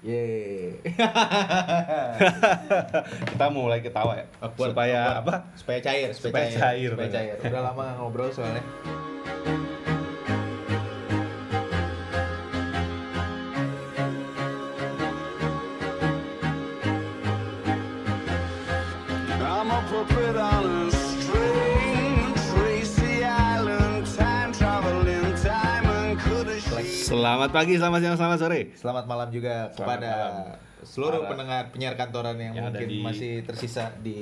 Yeay. Kita mulai ketawa ya. Supaya apa? Supaya cair, supaya, Supaya cair, cair, supaya cair. Udah lama ngobrol soalnya. Selamat pagi, selamat siang, selamat sore. Selamat malam juga Selamat kepada malam. seluruh Para- pendengar penyiar kantoran yang, Yang mungkin di- masih tersisa di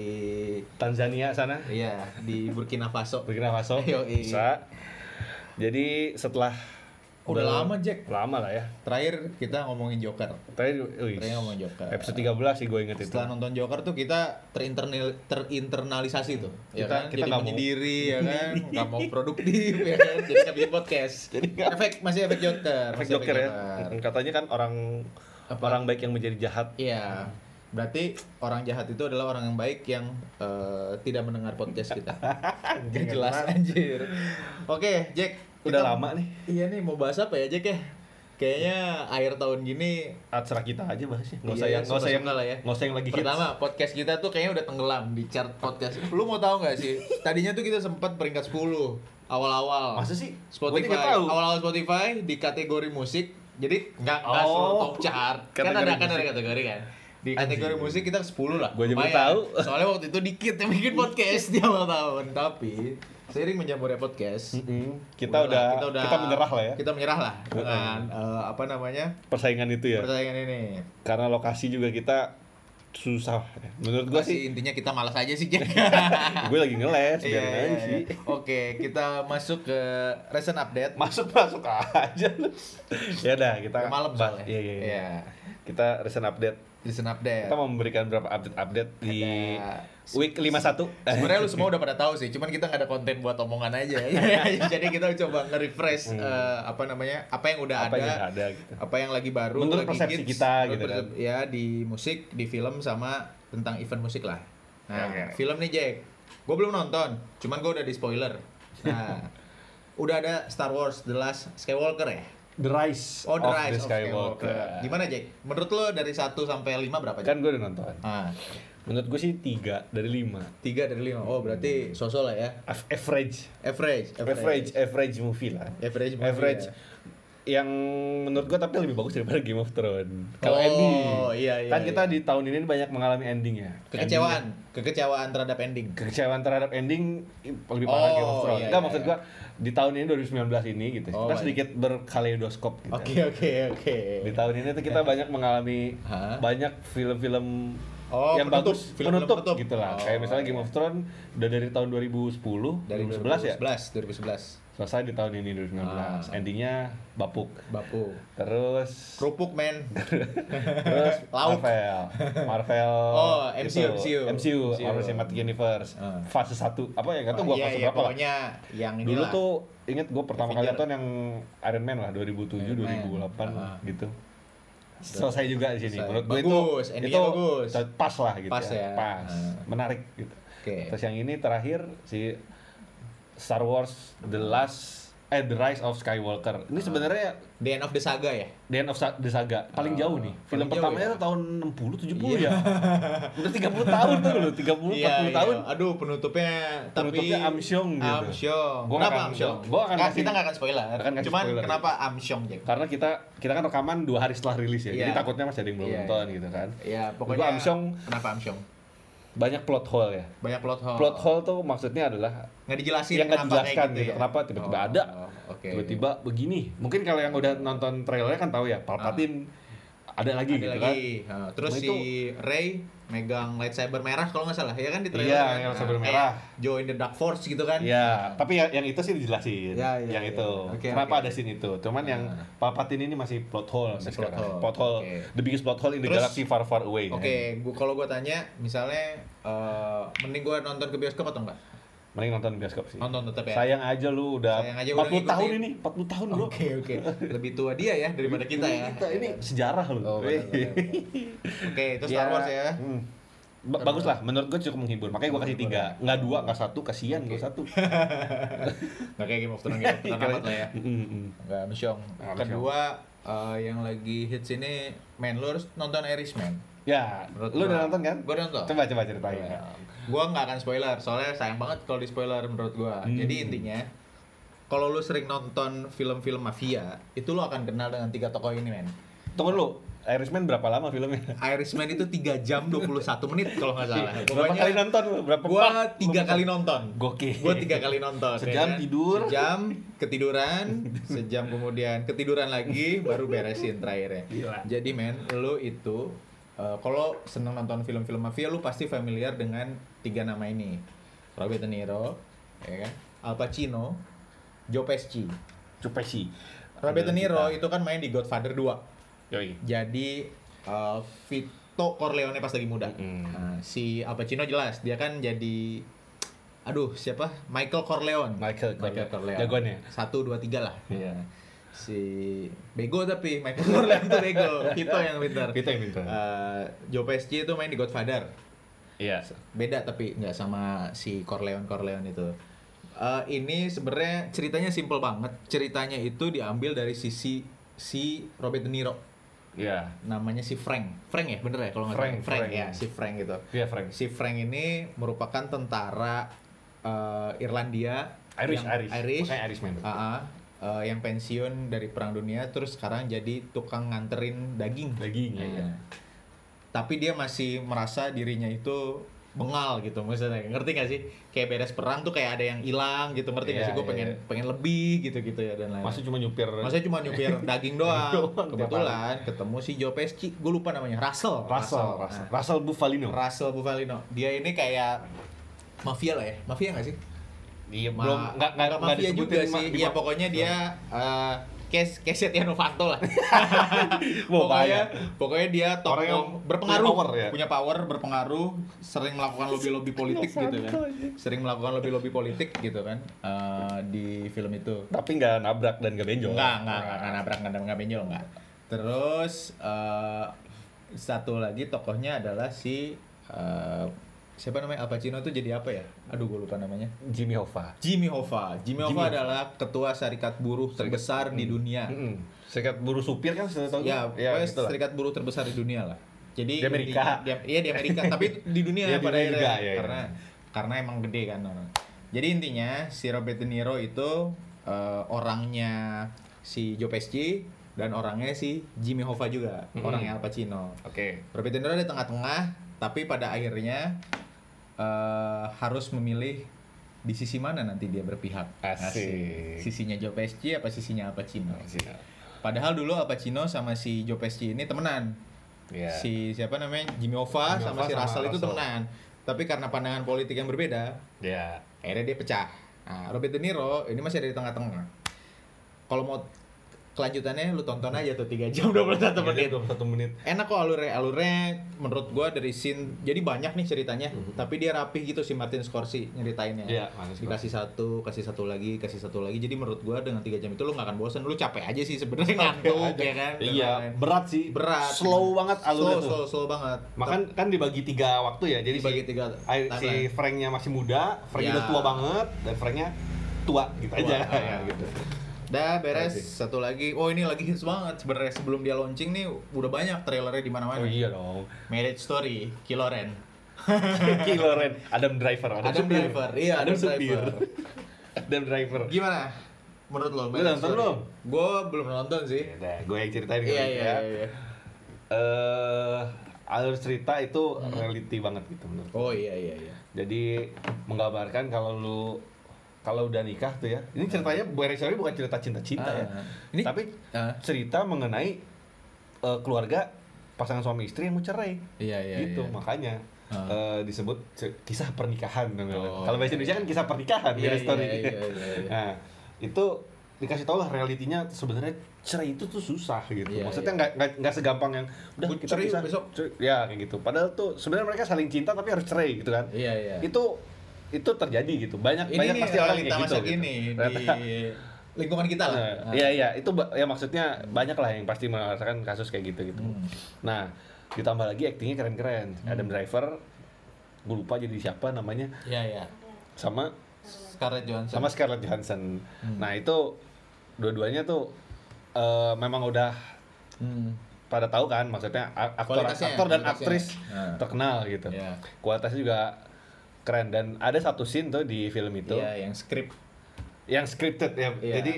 Tanzania sana, iya di Burkina Faso. Burkina Faso. Bisa. Jadi setelah Udah lama, Jack. Lama lah ya. Terakhir kita ngomongin Joker. Wih, Terakhir ngomongin Joker. episode 13 sih gue inget itu. Setelah nonton Joker tuh kita terinternal terinternalisasi tuh, ya Kita- kan? kita Jadi menyendiri ya kan, nggak mau produktif ya kan, jadi nggak bikin podcast. Jadi nggak- efek masih efek Joker, Efek masih Joker ya. Joker. Katanya kan orang Apa? orang baik yang menjadi jahat. Iya. Berarti orang jahat itu adalah orang yang baik yang eh, tidak mendengar podcast kita. Gak jelas anjir. Oke, Jack. Udah kita- lama nih. Iya nih mau bahas apa ya, Jack ya? Kayaknya akhir tahun gini Terserah kita aja bahasnya. Nggak Iya, usah yang nggak usah yang lah ya. nggak usah yang lagi hits. Pertama, podcast kita tuh kayaknya udah tenggelam di chart podcast. Lu mau tahu nggak sih? Tadinya tuh kita sempat peringkat 10 awal-awal. Masa sih? Spotify. Awal-awal Spotify di kategori musik. Jadi nggak nggak Oh. top chart. Kan ada kan ada kategori kan. Di kategori Anjing. musik kita 10 lah. Aja baru Lumayan. tahu. Soalnya waktu itu dikit yang bikin podcast di awal tahun. Tapi seiring menjamurnya podcast, Mm-mm. Kita udah, kita menyerah lah ya. Kita menyerah lah dengan eh, apa namanya? Persaingan itu ya. Persaingan ini. Karena lokasi juga kita susah. Menurut gua sih, intinya kita malas aja sih, gue lagi ngeles, Iya, iya, aja iya. sih. Oke, kita masuk ke recent update. Masuk masuk aja lu. ya udah kita Udah malam soalnya. Iya, iya, iya. Iya. Kita recent update. Recent update. Kita mau memberikan beberapa update-update di Ada- week 51. Sebenarnya lu semua udah pada tahu sih, cuman kita nggak ada konten buat omongan aja. Jadi kita coba nge-refresh eh, apa namanya? Apa yang udah Hmm. Apa ada, yang ada gitu. apa yang lagi baru, Menurut lagi persepsi hits, kita gitu kan. Ya di musik, di film sama tentang event musik lah. Nah, oke. film nih Jack, gue belum nonton, cuman gue udah di spoiler. Nah, udah ada Star Wars The Last Skywalker ya? The Rise Oh, The of Rise the of Skywalker. Skywalker. Gimana Jack? Menurut lo dari 1 sampai 5 berapa? Jack? Kan gue udah nonton. Ah, Menurut gue sih 3 dari 5. 3 dari 5. Oh, berarti sosok lah ya. Average. Average, Average, average movie lah. Average movie, average. ya. Yang menurut gue tapi lebih bagus daripada Game of Thrones. Kalau Oh, ending. iya, iya, Kan kita iya. di tahun ini banyak mengalami ending ya. Kekecewaan, kekecewaan terhadap ending. kekecewaan terhadap ending lebih parah Oh, Game of Thrones. iya, Enggak iya, maksud iya. gua di tahun ini 2019 ini gitu. Oh, kita iya. sedikit berkaleidoskop gitu. Oke, oke, oke. Di tahun ini tuh kita banyak mengalami banyak film-film Oh, yang penutup. bagus Film-film penutup, penutup. gitu lah. Oh, Kayak misalnya Game of Thrones udah dari tahun 2010, Dari 2011 ya. 2011, 2011. Selesai di tahun ini 2019. Ah. Endingnya bapuk. Bapu. Terus Kerupuk, men. terus Lauk. Marvel. Marvel. Oh. MCU, MCU. MCU, MCU. Marvel Cinematic Universe. Ah. Fase 1. Apa ya? Enggak tahu gua iya, fase iya, berapa lah. pokoknya yang ini Dulu lah. tuh inget gue pertama kali Avenger. nonton yang Iron Man lah 2007 Iron Man. 2008 Ah. gitu. Selesai juga di sini. Menurut gue itu itu bagus. pas lah gitu Pas ya. Pas. Ah. Menarik gitu. Oke. Terus yang ini terakhir si Star Wars The Last eh The Rise of Skywalker. Ini sebenarnya The End of the Saga ya? The End of Sa- the Saga paling Oh, jauh nih. Film paling jauh pertamanya ya? tuh tahun 60 70 ya. Udah 30 tahun tuh loh, 30 Iya, 40 tahun. Aduh, penutupnya tapi Penutupnya Amsyong gitu. Amsyong. Gua kenapa Amsyong? gua akan Nggak, kasih- kita nggak akan spoiler. akan kasih Cuman spoiler. kenapa Amsyong, Jack? Karena kita kita kan rekaman dua hari setelah rilis ya. Jadi Iya. takutnya masih ada yang belum Iya. nonton gitu kan. Ya, Gua pokoknya Amsyong Kenapa Amsyong? Banyak plot hole ya. Banyak plot hole. Plot hole tuh maksudnya adalah nggak dijelasin yang nggak dijelaskan gitu. ya? Kenapa tiba-tiba Oh, ada, Oke. tiba-tiba begini. Mungkin kalau yang udah nonton trailernya kan tahu ya, Palpatine ada lagi ada gitu kan. lagi. Nah, terus Nah, si itu- Rey megang lightsaber merah kalau nggak salah ya kan di trailer Iya, kan? yang lightsaber Nah, merah. Join the Dark Force gitu kan Iya, tapi yang, yang itu sih dijelasin. Iya, iya, yang iya. itu. Oke, Kenapa oke. ada scene itu? Cuman yang Nah. Palpatine ini masih plot hole Masih plot sekarang. hole. Plot hole. Oke. The biggest plot hole in the Terus- galaxy far far away. Oke, gua kalau gua tanya, misalnya eh, mending gua nonton ke bioskop atau enggak? Mending nonton bioskop sih. Nonton tetap ya. Sayang aja lu udah Sayang aja udah 40 tahun ngikutin. ini, 40 tahun bro. Oke, oke. Lebih tua dia ya daripada kita ya. Kita ini sejarah lu. Oh. Oke, itu Star Ya, Wars ya. hmm. Ba- bagus lah, menurut gue cukup menghibur. Makanya gue kasih tiga, nggak dua, nggak satu, kasihan gue satu. Nggak kayak Game of Thrones Game of Thrones amat lah ya. Nggak mesyong. Nggak Kedua eh, yang lagi hits ini main lu harus nonton Irishman. Ya, Menurut lu udah nonton kan? Gua udah nonton. Coba coba ceritain. Ya. Gua nggak akan spoiler, soalnya sayang banget kalau di spoiler menurut gua. Hmm. Jadi intinya, kalau lu sering nonton film-film mafia, itu lu akan kenal dengan tiga tokoh ini, men. Tunggu dulu, Irishman berapa lama filmnya? Irishman itu 3 jam 21 menit kalau nggak salah. Berapa kali nonton? lu? Berapa Gua part? tiga kali nonton. Gokil. Gua tiga kali nonton. ya Sejam kan? tidur. Sejam ketiduran, sejam kemudian ketiduran lagi, baru beresin terakhirnya. Gila. Jadi men, lu itu eh, kalau seneng nonton film-film mafia, lu pasti familiar dengan tiga nama ini. Robert De Niro, ya kan? Al Pacino, Joe Pesci. Cupesi. Robert De Niro itu kan main di Godfather 2. Yoi. Jadi uh, Vito Corleone pas lagi muda. Mm. Nah, si Al Pacino jelas dia kan jadi aduh siapa Michael Corleone. Michael Michael Corleone. Jagoannya. Satu dua tiga lah. Iya. Si bego tapi Michael Corleone tuh bego. Vito yang pintar. Vito yang pintar. Uh, Joe Pesci itu main di Godfather. Iya. Beda tapi nggak sama si Corleone Corleone itu. Uh, ini sebenarnya ceritanya simple banget. Ceritanya itu diambil dari sisi si Robert De Niro Iya. namanya si Frank. Frank ya, bener ya kalau nggak Frank? Frank, Frank. ya, si Frank gitu. Iya, Frank. Si Frank ini merupakan tentara eh, Irlandia, Irish, yang, Irish. Irish, Makanya Irishman. Ah, ah, eh, yang pensiun dari Perang Dunia, terus sekarang jadi tukang nganterin daging. Daging, ya, Iya. ya. Tapi dia masih merasa dirinya itu bengal gitu maksudnya ngerti gak sih kayak beres perang tuh kayak ada yang hilang gitu ngerti gak Iya, sih gue iya, pengen iya. pengen lebih gitu gitu ya dan lain-lain Masih cuma nyupir. Masa cuma nyupir daging doang. Kebetulan ketemu si Joe Pesci, gue lupa namanya, Russell. Russell, Russell. Nah, Russell Buffalino. Russell Bufalino. Dia ini kayak mafia lah ya. Mafia nggak sih? Iya, belum nggak nggak mafia juga sih. Iya pokoknya dia eh kayak kayak Setia Novanto lah. Pokoknya bahaya. pokoknya dia tokoh Orang yang berpengaruh, punya power ya? punya power, berpengaruh, sering melakukan lobby-lobby politik gitu kan. Sering melakukan lobby-lobby politik gitu kan eh, di film itu. Tapi nggak nabrak dan nggak benjol. Enggak, enggak, enggak, enggak nabrak, enggak, enggak benjol, enggak. Terus eh, satu lagi tokohnya adalah si eh, siapa namanya Al Pacino tuh jadi apa ya? Aduh, gue lupa namanya. Jimmy Hoffa. Jimmy Hoffa. Jimmy Jimmy Hoffa adalah ketua serikat buruh terbesar di dunia. Mm-mm. Serikat buruh supir kan sudah tahu. Ya, ya lah. serikat buruh terbesar di dunia lah. Jadi Di Amerika. intinya- di- iya di Amerika, tapi di dunia di pada dunia akhirnya juga, iya, iya. karena karena emang gede kan orang. Jadi intinya si Robert De Niro itu eh, orangnya si Joe Pesci dan orangnya si Jimmy Hoffa juga, Mm-mm. orangnya Al Pacino. Oke. Robert De Niro di tengah-tengah, tapi pada akhirnya eh, harus memilih di sisi mana nanti dia berpihak. Asik. Sisinya Joe Pesci apa sisinya Al Pacino? Siap. Padahal dulu Al Pacino sama si Joe Pesci ini temenan. Iya. Si siapa namanya? Jimmy Hoffa Jimmy sama Hoffa si sama Russell itu Russell. temenan. Tapi karena pandangan politik yang berbeda, Ya. akhirnya dia pecah. Nah, Robert De Niro ini masih ada di tengah-tengah. Kalau mau kelanjutannya lu tonton aja tuh 3 jam 21 menit. Satu menit. Enak kok alurnya, alurnya menurut gua dari scene jadi banyak nih ceritanya, Mhm. tapi dia rapih gitu si Martin Scorsese nyeritainnya. Iya. Dikasih satu, kasih satu lagi, kasih satu lagi. Jadi menurut gua dengan 3 jam itu lu gak akan bosan, lu capek aja sih sebenarnya ngantuk ya kan. Iya, berat sih. berat Slow banget slow, alurnya tuh. slow, slow banget Makan kan dibagi tiga waktu ya. Jadi Dibagi si, tiga si Franknya masih muda, Franknya Ya. udah tua banget, dan Franknya tua gitu Tua, aja. ah, ya, gitu. Dah beres Oke. satu lagi. Oh ini lagi hits banget sebenarnya sebelum dia launching nih udah banyak trailernya di mana-mana. Oh iya dong. Marriage Story, Kiloren. Kiloren, Adam Driver, Adam, Adam. Driver, iya, Adam supir. Driver. Adam Driver. Gimana? Menurut lo? Lu nonton belum? Gue belum nonton sih. Udah, gue yang ceritain Iya kali iya ya. iya. iya. Eh, alur cerita itu reality banget gitu menurut. Oh iya iya iya. Jadi menggambarkan kalau lu kalau udah nikah tuh ya. Ini ceritanya Marriage Story bukan cerita cinta-cinta ya. Ah. Ini- Tapi Ah. cerita mengenai eh, keluarga pasangan suami istri yang mau cerai. Iya iya. gitu iya. makanya Ah. eh, disebut kisah pernikahan. Oh, kalau bahasa Indonesia kan kisah pernikahan Iya, Story. iya, iya, iya, iya. nah itu dikasih tau lah realitinya sebenarnya cerai itu tuh susah gitu Iya, maksudnya iya. nggak nggak nggak segampang yang udah kita cerai bisa besok. cerai." ya kayak gitu padahal tuh sebenarnya mereka saling cinta tapi harus cerai gitu kan Iya iya. itu itu terjadi gitu banyak ini banyak nih pasti orang kayak gitu, gitu. kini di lingkungan kita lah. Nah, Ah. Iya iya itu ya maksudnya banyak lah yang pasti merasakan kasus kayak gitu gitu. Hmm. Nah ditambah lagi aktingnya keren-keren. Adam Driver gue lupa jadi siapa namanya Iya, iya. sama Scarlett Johansson. sama Scarlett Johansson. Hmm. Nah itu dua-duanya tuh eh, memang udah Hmm. pada tahu kan maksudnya aktor aktor dan kualitasnya. aktris Nah. terkenal gitu. Iya. Kualitasnya juga keren dan ada satu scene tuh di film itu Iya, yang skrip. yang scripted ya. Iya. Jadi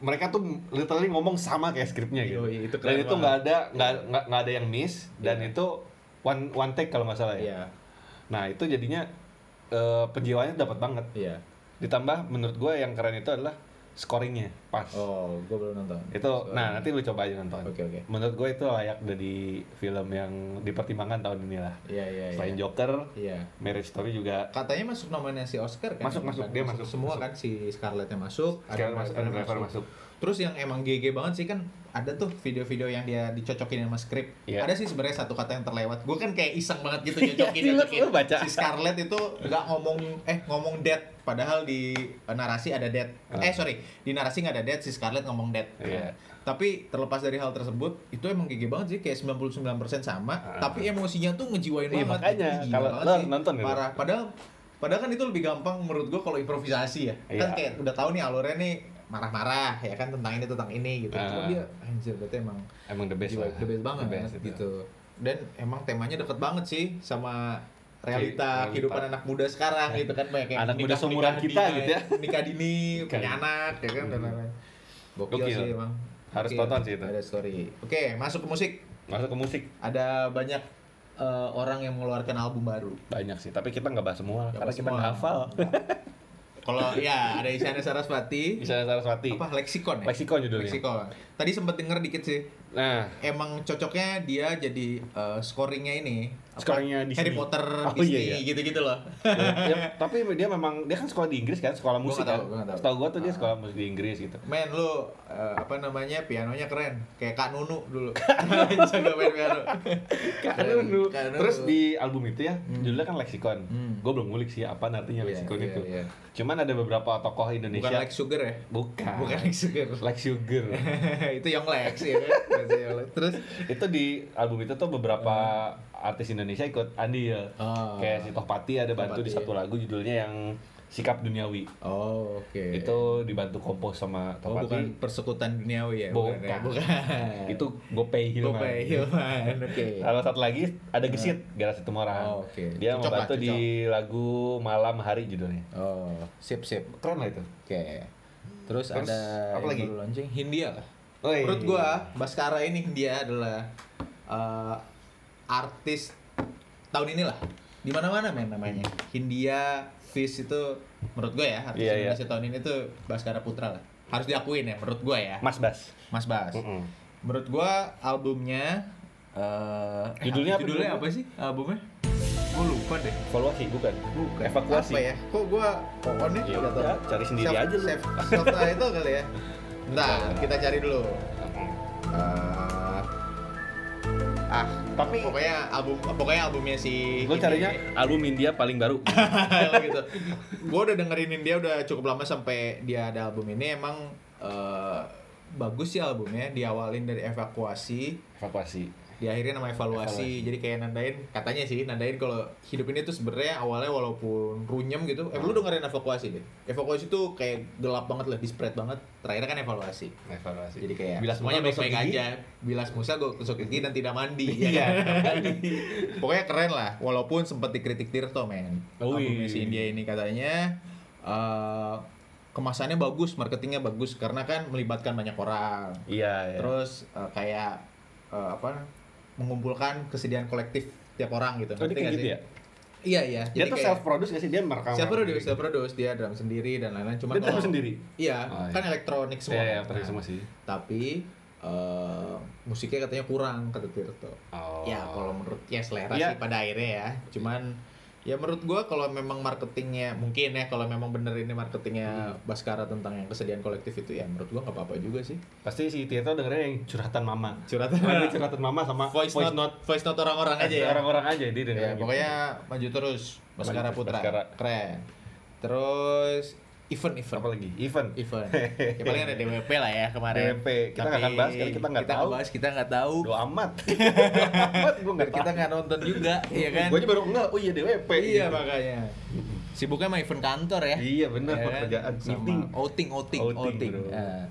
mereka tuh literally ngomong sama kayak skripnya gitu. Yoi, itu dan keren itu nggak ada nggak Iya. nggak ada yang miss dan Iya. itu one one take kalau nggak salah ya. Iya. Nah itu jadinya eh, penjiwaannya dapat banget. Iya. Ditambah menurut gue yang keren itu adalah scoringnya pas. Oh, gue belum nonton. Itu nah nanti lu coba aja nonton. Oke, oke. Menurut gue itu layak dari film yang dipertimbangkan tahun ini lah. Iya, iya, iya. Selain Joker, Iya. Marriage Story juga Katanya masuk nominasi Oscar kan? Masuk, masuk. Dia masuk, Semua masuk. kan si Scarlett-nya masuk, Scarlett Mas- Adam Driver masuk. Terus yang emang GG banget sih kan ada tuh video-video yang dia dicocokin sama skrip. Iya. Ada sih sebenarnya satu kata yang terlewat. Gue kan kayak iseng banget gitu nyocokin Lu- nyocokin. lu baca? Si Scarlett itu nggak ngomong eh ngomong dead padahal di eh, narasi ada dead. Ah. Eh sorry, di narasi nggak ada dead, si Scarlett ngomong dead. Iya. Tapi terlepas dari hal tersebut, itu emang GG banget sih kayak 99% sama, Ah. tapi emosinya tuh ngejiwain Iya, banget. makanya. Kalau nonton gitu. Parah. Padahal padahal kan itu lebih gampang menurut gua kalau improvisasi ya. Iya. Kan kayak udah tahu nih alurnya nih marah-marah ya kan tentang ini tentang ini gitu. Cuma Ah. dia anjir berarti emang emang the best lah. the best banget The best itu. gitu. Dan emang temanya deket banget sih sama realita Realita. kehidupan anak muda sekarang gitu kan banyak yang Anak muda seumuran kita dini, gitu ya. nikah dini punya anak ya kan dan lain-lain gokil, Gokil. sih emang Harus Gokil. tonton sih itu. ada story oke masuk ke musik Masuk ke musik ada banyak eh, orang yang mengeluarkan album baru banyak sih, tapi kita nggak bahas semua Nggak karena bahas kita nggak hafal. Kalau ya ada Isyana Sarasvati. Isyana Saraswati. apa? Leksikon ya? Leksikon judulnya. leksikon. Tadi sempet denger dikit sih Nah, emang cocoknya dia jadi eh, scoringnya ini apa? Scoringnya Disney. Harry Potter Oh, Disney iya, iya. gitu-gitu loh ya, tapi dia memang dia kan sekolah di Inggris kan, sekolah Gua musik kan. tahu, gua nggak tahu. Setahu gua tuh dia Ah. sekolah musik di Inggris gitu. Men lu eh, apa namanya pianonya keren kayak Kak Nunu dulu jago main piano Kak. Nunu. Kak Nunu. Terus di album itu ya, Hmm. judulnya kan leksikon. Hmm. Gue belum ngulik sih apa artinya Iya, leksikon iya, itu. iya. Cuman ada beberapa tokoh bukan Indonesia. Lex Sugar ya Bukan. bukan Lex Sugar Lex Sugar. itu Young Lex ya Bahasa Young Lex. terus itu di album itu tuh beberapa artis Indonesia ikut andil. Oh. Kayak si Tohpati ada bantu di Tohpati. satu lagu judulnya yang Sikap Duniawi. oh oke Itu dibantu kompos sama oh, bukan Tohpati. persekutuan duniawi ya Bukan. ya? bukan itu Gopay Hilman. Gopay Hilman oke Kalau satu lagi ada Gesit, Garasi Temoran. Oh, oke. Dia Cocok membantu lah, di lagu Malam Hari judulnya. oh sip sip Keren lah itu. oke terus, Terus, ada apa lagi? launching Hindia lah Oh, iya. menurut gua Baskara ini Hindia adalah eh, artis tahun ini lah di mana mana men namanya Hindia Fish itu menurut gua ya artis Iya, iya. Indonesia tahun ini tuh Baskara Putra lah harus diakuin ya menurut gua ya Mas Bas. Mas Bas Mm-mm. menurut gua albumnya eh Judulnya apa judulnya apa sih albumnya gua lupa deh Evaluasi bukan? Bukan. Evakuasi. Apa ya? Kok gua pokoknya Ya tahu. udah, cari sendiri Self- aja lu. Self, self title kali ya. Bentar, kita cari dulu. Eh, ah, Tapi- pokoknya album pokoknya albumnya si Gue carinya album India paling baru. gitu. Gue udah dengerin dia udah cukup lama sampai dia ada album ini emang eh, bagus sih albumnya diawalin dari evakuasi Evakuasi. Diakhirin sama evaluasi. Evaluasi. jadi kayak nandain katanya sih nandain kalau hidup ini tuh sebenarnya awalnya walaupun runyem gitu eh lu dengerin evakuasi deh evakuasi tuh kayak gelap banget lah dispread banget terakhir kan evaluasi Evaluasi. jadi kayak Bilas semuanya baik-baik aja bilas musa gue tusuk gigi dan tidak mandi ya Iya, kan? pokoknya keren lah walaupun sempat dikritik Tirto men Ui. albumnya si India ini katanya eh, kemasannya bagus marketingnya bagus karena kan melibatkan banyak orang Iya, iya. terus eh, kayak eh, apa mengumpulkan kesedihan kolektif tiap orang gitu Oh, dia kayak gitu sih? ya? iya iya Dia tuh self produce gak sih? Dia merekam. self produce self produce dia drum sendiri dan lain-lain cuma Dia drum sendiri? iya Oh, iya. kan elektronik semua Iya, iya, elektronik semua sih. tapi eh, musiknya katanya kurang kata Tirto Oh. ya kalau menurut ya selera Iya. sih pada akhirnya ya cuman ya menurut gua kalau memang marketingnya mungkin ya kalau memang bener ini marketingnya Hmm. Baskara tentang yang kesedihan kolektif itu ya menurut gua nggak apa-apa juga sih Pasti si Tirto dengernya yang curhatan mama. curhatan Ada curhatan mama sama voice, note, voice note orang-orang aja ya Orang-orang aja dia dengerin Ya, gitu. pokoknya maju terus Baskara Putra Baskara. keren terus event event Apa lagi? Event. event ya paling ada DWP lah ya kemarin DWP. Kita nggak akan bahas kali kita nggak kita tahu. bahas kita nggak tahu Doa amat. Doa amat gue nggak kita nggak nonton juga iya kan Gue aja baru enggak. Oh iya DWP. iya makanya sibuknya sama event kantor ya Iya, bener, Ya pekerjaan, Sama meeting. outing outing Outing, outing. Nah,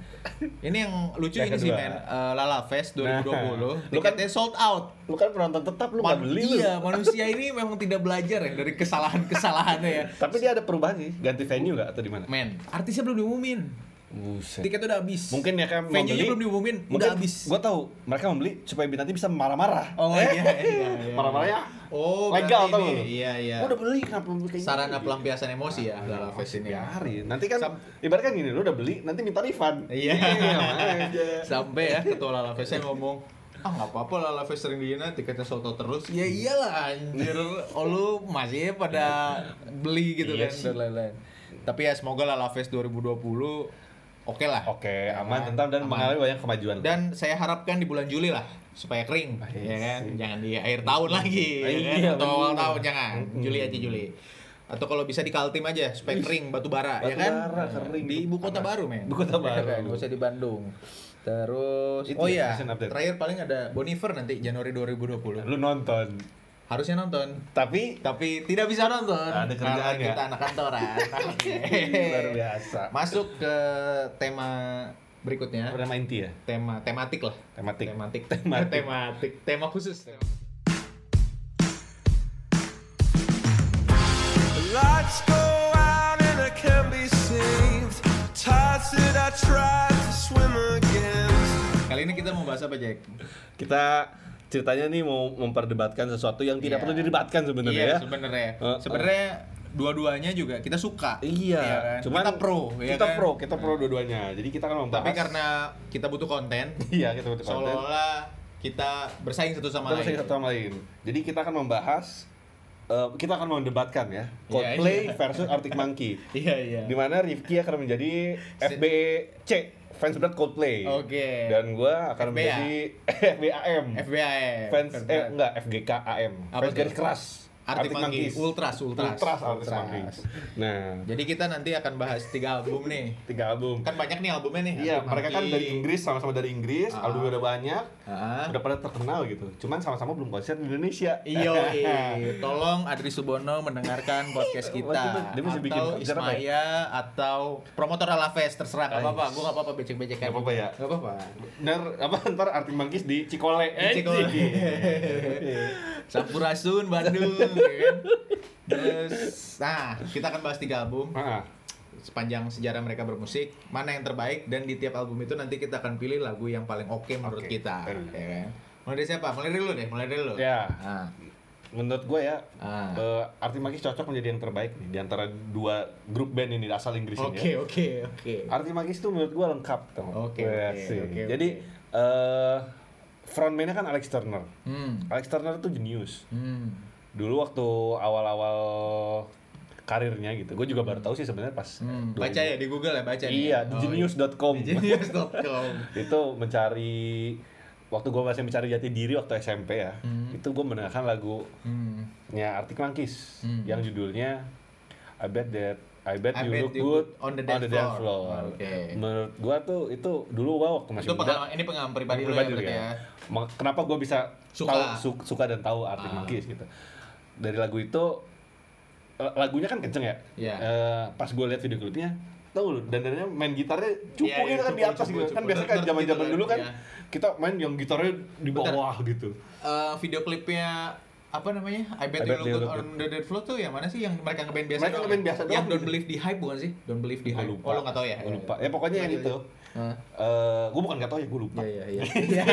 ini yang lucu Yang ini sih men Eh, Lala Fest 2020 Nah, lu kan- sold out Lu kan penonton tetap lu Man- beli lu. iya manusia ini memang tidak belajar ya dari kesalahan-kesalahannya ya Tapi dia ada perubahan sih. Ganti venue nggak atau di mana? men artisnya belum diumumin Buset. tiket udah habis Mungkin ya kan venue belum diumumin udah habis Gue tahu mereka membeli supaya nanti bisa marah-marah. oh iya iya, iya, iya. Marah-marahnya oh legal tau lu. iya iya Gua udah beli kenapa beli kayak sarana gitu? pelampiasan emosi ya Lala Fest ini Biarin. Nanti kan Sam- ibaratkan gini, lu udah beli, nanti minta refund. Iya. aja. sampai ya ketua Lala Festnya ngomong ah nggak apa-apa Lala Fest sering dihina tiketnya soto terus ya iyalah anjir oh lu masih pada beli gitu Iya kan dan lain-lain tapi ya semoga Lala Fest 2020 oke lah Oke, Ya aman, tentram dan Aman. mengalami banyak kemajuan. dan saya harapkan di bulan Juli lah supaya kering Ah, ya kan sih. jangan di akhir tahun lagi ya kan? Iya, atau awal tahun jangan Juli aja Juli atau kalau bisa di Kaltim aja supaya kering batu bara ya kan Batubara, kering. di ibu kota baru men Ibu kota baru. Ya kan? Usah di Bandung terus Itu oh ya, iya terakhir paling ada Bonifer nanti Januari 2020 Lu nonton. Harusnya nonton Tapi tapi tidak bisa nonton Ada kerjaan karena ya? kita anak kantoran luar biasa. masuk ke tema berikutnya nama inti ya? tema tematik lah Tematik. tematik Tematik. tematik tema khusus The lights go out and I can't be saved. Tides that I tried to swim against. kali ini kita mau bahas apa Jack Kita ceritanya nih mau memperdebatkan sesuatu yang tidak Iya. perlu didebatkan sebenarnya iya ya. sebenarnya Uh, sebenarnya dua-duanya juga kita suka Iya, kan? cuman kita pro ya kita kan? pro, kita pro dua-duanya. Jadi kita kan membahas. tapi karena kita butuh konten iya kita butuh konten. seolah-olah kita bersaing satu sama Kita lain masih satu sama lain. Jadi kita akan membahas eh, kita akan mendebatkan ya Coldplay iya. versus Arctic Monkey. iya iya Di mana Rifki akan menjadi FBC fans berat Coldplay. Oke. Dan gua akan FBA. menjadi FBAM. FBI fans eh enggak FGK AM. Apa Fans garis keras. Arctic Monkeys. Ultras, Ultras. Ultras Arctic Ultras. Monkeys. Nah, jadi kita nanti akan bahas tiga album nih tiga album. kan banyak nih albumnya nih Iya, Arctic mereka kan Monkey. dari Inggris, sama-sama dari Inggris, Ah. albumnya udah banyak, Ah. udah pada terkenal gitu. Cuman sama-sama belum konser di Indonesia. Iyo, tolong Adri Subono mendengarkan podcast kita dia mesti bikin atau konser apa ya? Ismaya atau promotor Alafest terserah nggak apa-apa, gue nggak apa-apa becek-becekan. Nggak apa-apa ya? Nggak apa-apa. Ntar apa ntar Arctic Monkeys di Cikole. Di Cikole. Sampurasun Bandung, ya kan? Terus, nah kita akan bahas tiga album sepanjang sejarah mereka bermusik, mana yang terbaik dan di tiap album itu nanti kita akan pilih lagu yang paling oke menurut Oke. kita, ya kan? Mulai dari siapa? Mulai dari lu deh, mulai dari lu. Ya. Ah. menurut gue ya, Ah. eh, Arctic Monkeys cocok menjadi yang terbaik nih di antara dua grup band ini asal Inggris ini Oke, ya. oke, oke. Arctic Monkeys tuh menurut gue lengkap tuh. Oke, oke, oke, Jadi eh frontman-nya kan Alex Turner. Hmm. Alex Turner tuh jenius. Hmm. Dulu waktu awal-awal karirnya gitu, gue juga baru tahu sih sebenarnya pas Hmm. Baca ya di Google ya, baca nih. Iya, Oh, di genius.com. di Genius.com. itu mencari waktu gue masih mencari jati diri waktu SMP ya Hmm. itu gue mendengarkan lagunya Hmm. Arctic Monkeys Hmm. yang judulnya I bet that I bet I you bet look you good on the dance dance floor. floor. Oke. Menurut gue tuh itu dulu gue waktu masih Itu muda ini pengalaman pribadi ya pribadi ya. ya. Ma- Kenapa gue bisa Suka. tahu su- suka dan tahu Arctic Ah. Gitu. Dari lagu itu eh, lagunya kan kenceng ya. Iya. Eh, pas gue lihat video klipnya tahu lu dandannya main gitarnya cupu Iya, iya, gitu kan di atas cupu, gitu. Kan biasanya kan zaman-zaman dulu kan iya. kita main yang gitarnya di Bentar. bawah gitu. Eh, video klipnya apa namanya? I bet, I bet you look look good on the dead floor tuh yang mana sih yang mereka ngeband biasa? Mereka doang ngeband ya? biasa Yang. Don't Believe the Hype bukan sih? Don't Believe the Gua Hype. lupa. Oh, lu nggak tahu ya? Gua lupa. Ya pokoknya yang itu. Eh, gue bukan gak tahu ya, gue lupa. Iya, iya, iya.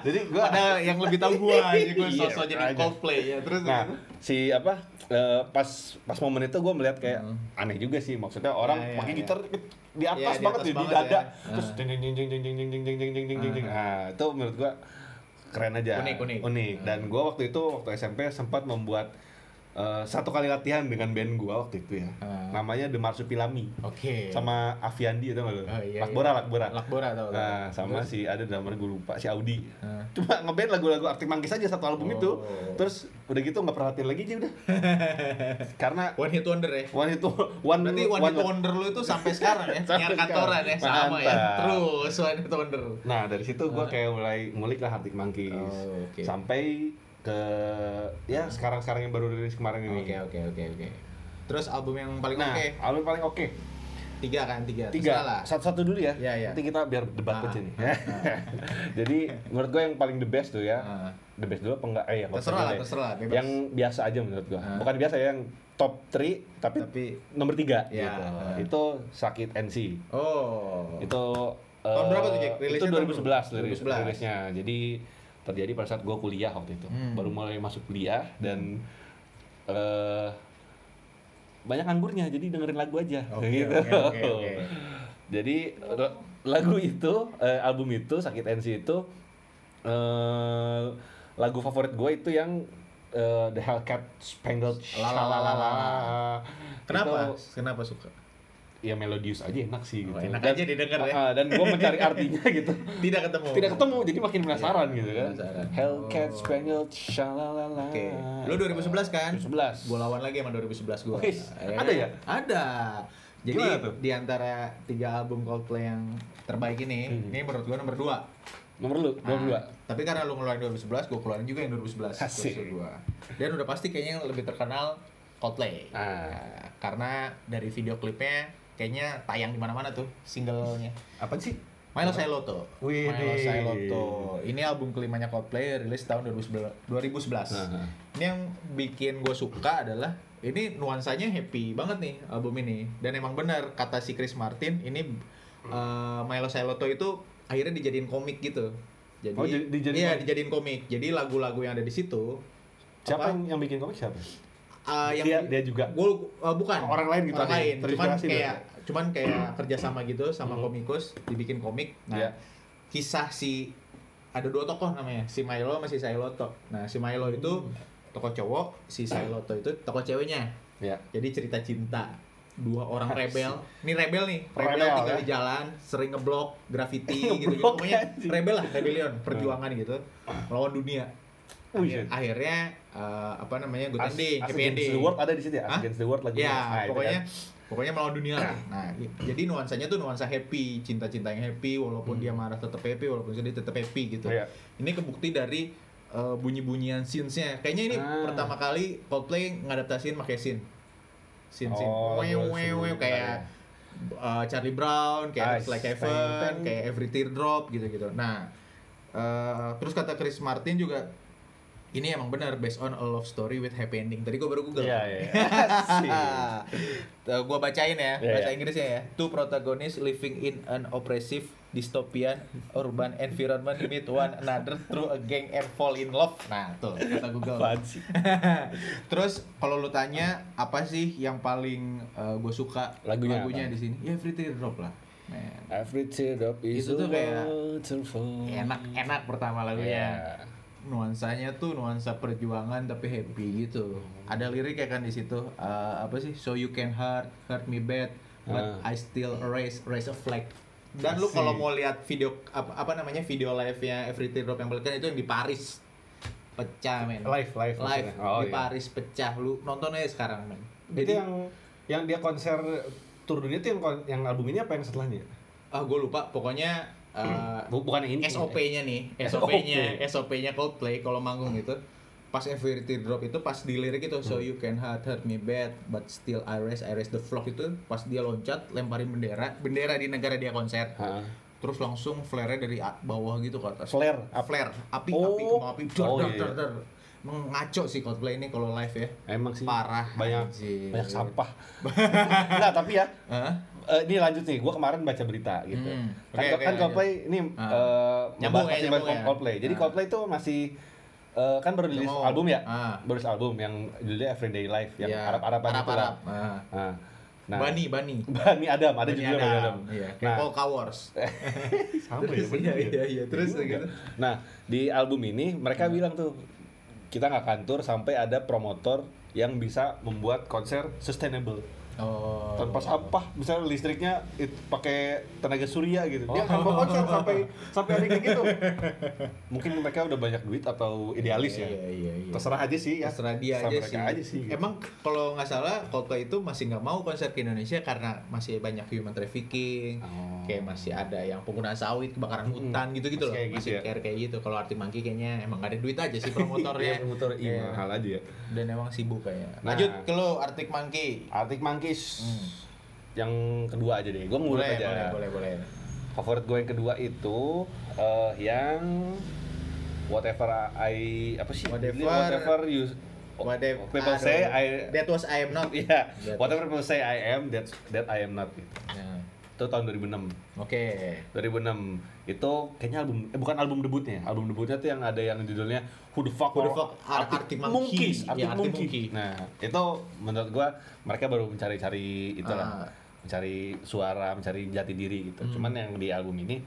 Jadi gue Padahal yang lebih tahu gua aja gua Iya, sosok jadi. Coldplay ya. Terus Nah, si apa eh, pas pas momen itu gue melihat kayak Hmm. aneh juga sih maksudnya orang Ya, ya, pakai ya. gitar di atas Ya, di banget atas di, di banget dada ya. terus Ah. jeng jeng jeng jeng jeng jeng jeng jeng jeng jeng jeng jeng jeng jeng. Ah. ah itu menurut gua keren aja. Unik, unik. dan gua waktu itu waktu SMP sempat membuat eh, satu kali latihan dengan band gua waktu itu ya. Ah. Namanya The Marsupilami. Oke. Sama Aviandi itu nggak lu? Oh, iya, Lakbora, iya. Lakbora. Lakbora tau. Nah, sama Terus? si ada drummer gue lupa si Audi. Ah. Cuma ngeband lagu-lagu Arctic Monkeys aja satu album Oh. itu. Terus udah gitu nggak perhatiin lagi aja udah. Karena One hit wonder ya. one itu one Berarti one, hit wonder lu itu sampai sekarang ya, Sampai nyiar kantoran ya, sama ya. Mantap. Terus one hit wonder. Nah dari situ gue kayak mulai ngulik lah Arctic Monkeys Oh, oke. sampai ke ya sekarang-sekarang yang baru rilis kemarin ini. Oke oke oke oke. Terus album yang paling Nah oke, album paling oke tiga kan tiga. tiga lah. satu-satu dulu ya. Iya, iya. Nanti kita biar debat Ah, aja nih. ah, Jadi menurut gue yang paling the best tuh ya. Ah. The best dulu apa enggak? Eh ya Terserah lah, deh. terserah, bebas. Yang biasa aja menurut gue. Ah. Bukan biasa ya, yang top 3 tapi, Tapi nomor 3 Ya, gitu. ah. Itu Sakit NC. oh. Itu Tahun eh, berapa tuh, Jack? Itu Rilisnya tahun 2011, berapa? rilis- 2011. rilisnya. Jadi terjadi pada saat gue kuliah waktu itu. Hmm. Baru mulai masuk kuliah dan eh banyak anggurnya jadi dengerin lagu aja Oke, gitu. oke, oke, oke. Jadi lagu itu eh, album itu Sakit NC itu eh lagu favorit gue itu yang eh, The Hellcat Spangled La la la la la. Shalalala. Kenapa? Itu- Kenapa suka? Ya melodius aja enak sih gitu. Oh, enak aja didengar ya. Ah, dan gue mencari artinya gitu. Tidak ketemu. Tidak ketemu, jadi makin penasaran Iya, gitu kan. penasaran. Hellcat Oh. Spangled Shalalala. Oke. Lu 2011 kan? 2011. Gua lawan lagi sama 2011 gua. Oke, ada ya? Ada. Jadi di antara tiga album Coldplay yang terbaik ini, Hmm. ini menurut gua nomor 2. Nomor lu, nomor dua. Tapi karena lu ngeluarin 2011, gua keluarin juga yang 2011. Asik. versi gua. Dan udah pasti kayaknya yang lebih terkenal Coldplay. Ah. Karena dari video klipnya kayaknya tayang di mana-mana tuh singlenya. Apa sih? Milo Sailoto. Wih, Milo. Sailoto. Ini album kelimanya Coldplay rilis tahun 2011. 2011. Aha. Ini yang bikin gue suka adalah ini nuansanya happy banget nih album ini. Dan emang benar kata si Chris Martin ini uh, Milo Sailoto itu akhirnya dijadiin komik gitu. Jadi Oh, jadi- dijadiin iya, komik? dijadiin komik. Jadi lagu-lagu yang ada di situ Siapa apa, yang, yang bikin komik siapa? Uh, yang Dia- dia juga? Gua uh, bukan. Orang lain gitu Orang lain. Cuman kayak cuman kayak kerjasama gitu sama Hmm. komikus dibikin komik. Nah, Iya. kisah si ada dua tokoh namanya, si Milo sama si Sailoto. Nah, si Milo itu Hmm. tokoh cowok, si Sailoto itu tokoh ceweknya. Ya. Jadi cerita cinta dua orang rebel. Ini rebel nih, rebel, Rebel, tinggal ya. di jalan, sering ngeblok, graffiti gitu, gitu. Pokoknya rebel lah, rebellion, perjuangan gitu. Melawan dunia. Oh, Akhir- shit. akhirnya eh, apa namanya? Good As- ending, As happy Against ending. the World ada di situ ya? As? Against the World lagi. Ya, Nah, pokoknya kan. pokoknya melawan dunia lah. Nah, jadi nuansanya tuh nuansa happy, cinta-cinta yang happy walaupun dia marah tetap happy, walaupun sedih tetap happy gitu. Hmm. Iya. Ini kebukti dari uh, bunyi-bunyian scenes-nya. Kayaknya ini Ah. pertama kali Coldplay ngadaptasiin pakai scene. Scene-scene. Oh, Wew, iya, wew, wew, scene. kayak uh, Charlie Brown, kayak Ah, Like Heaven, teng. kayak Every Teardrop gitu-gitu. Nah, uh, terus kata Chris Martin juga ini emang benar based on a love story with happy ending. Tadi gue baru google. Iya, iya. Tuh, gua bacain ya, Iya, bahasa iya. Inggrisnya ya. Two protagonists living in an oppressive dystopian urban environment meet one another through a gang and fall in love. Nah, tuh kata Google. Sih? Terus kalau lu tanya apa sih yang paling gue suka Lagunya apa? di sini? Ya Every Teardrop lah. Man. Every teardrop is Itu tuh kayak waterfall. Enak-enak pertama lagunya. Iya. Nuansanya tuh nuansa perjuangan tapi happy gitu. Ada lirik ya kan di situ eh, apa sih? So you can hurt hurt me bad, but I Ah. still raise raise a flag. Dan lu kalau mau lihat video apa, apa namanya video live-nya Every Teardrop yang balikan itu yang di Paris pecah men. Live, live live. Oh, di iya. Paris pecah. Lu nonton aja sekarang men. Itu yang yang dia konser tour dunia itu yang yang album ini apa yang setelahnya? ah gue lupa pokoknya eh, Bu- Bukan yang ini. SOP-nya nih, SOP. SOP-nya, SOP-nya Coldplay kalau manggung itu pas Every Teardrop itu pas di lirik itu so you can hurt hurt me bad but still I raise I raise the flock itu pas dia loncat lemparin bendera bendera di negara dia konser Ha. terus langsung flare dari bawah gitu ke atas Flare. Flare api Oh. api kembang api dar, Oh, dar, iya. dar, dar. ngaco sih Coldplay ini kalau live ya Emang sih. Parah, Banyak anjir. banyak sampah. Enggak, tapi ya Hah? Eh, ini lanjut nih, gua kemarin baca berita gitu. Hmm. Kan, Oke, oke, kan. Coldplay ini Ah. eh, Nyambung ya, masih nyambung bahas ya. Coldplay. Jadi Ah. Coldplay itu masih eh, kan baru rilis album ya? Ah. Baru rilis album yang judulnya Everyday Life yang Ya, Arab-Araban itu Arab-Arab. lah. Ah. Nah, nah. Bani Bani Bani Adam, ada Bani judulnya Bani Adam. Iya, kayak Nah, Polka Wars. sama ya, bener iya, ya. iya, iya. Terus Iya. gitu. Nah, di album ini mereka bilang tuh kita nggak kantor sampai ada promotor yang bisa membuat konser sustainable Oh. tanpa sampah misalnya listriknya it, pakai tenaga surya gitu dia Oh. akan bawa konser sampai sampai ada kayak gitu mungkin mereka udah banyak duit atau idealis ya Iya, iya, iya. terserah aja sih ya Terserah dia Terserah aja mereka sih. aja sih gitu. Emang kalau nggak salah Coldplay itu masih nggak mau konser ke Indonesia karena masih banyak human trafficking, Oh. kayak masih ada yang penggunaan sawit, kebakaran hutan gitu-gitu loh. Masih kayak gitu masih ya. care kayak gitu. Kalau Arctic Monkey kayaknya emang gak ada duit aja sih promotornya. Iya, promotor iya, Iya. mahal aja ya Dan emang sibuk kayaknya. Nah. Lanjut ke lo Arctic Monkey. Arctic Monkeys Hmm. yang kedua aja deh gue Boleh, aja boleh, boleh, boleh. favorit gue yang kedua itu eh, yang whatever I apa sih Whatever- whatever you Whatever people say I That was I am not. Iya, That whatever people say I am, that's that I am not. Gitu. Nah, Itu tahun 2006. Oke. 2006 itu kayaknya album eh, bukan album debutnya. Album debutnya tuh yang ada yang judulnya Who the fuck, Who the fuck Arctic Monkey? Monkeys, Iya, Arctic Arctic Monkey. Monkey. Nah, itu menurut gua mereka baru mencari-cari itulah. Ah. Mencari suara, mencari jati diri gitu. Hmm. Cuman yang di album ini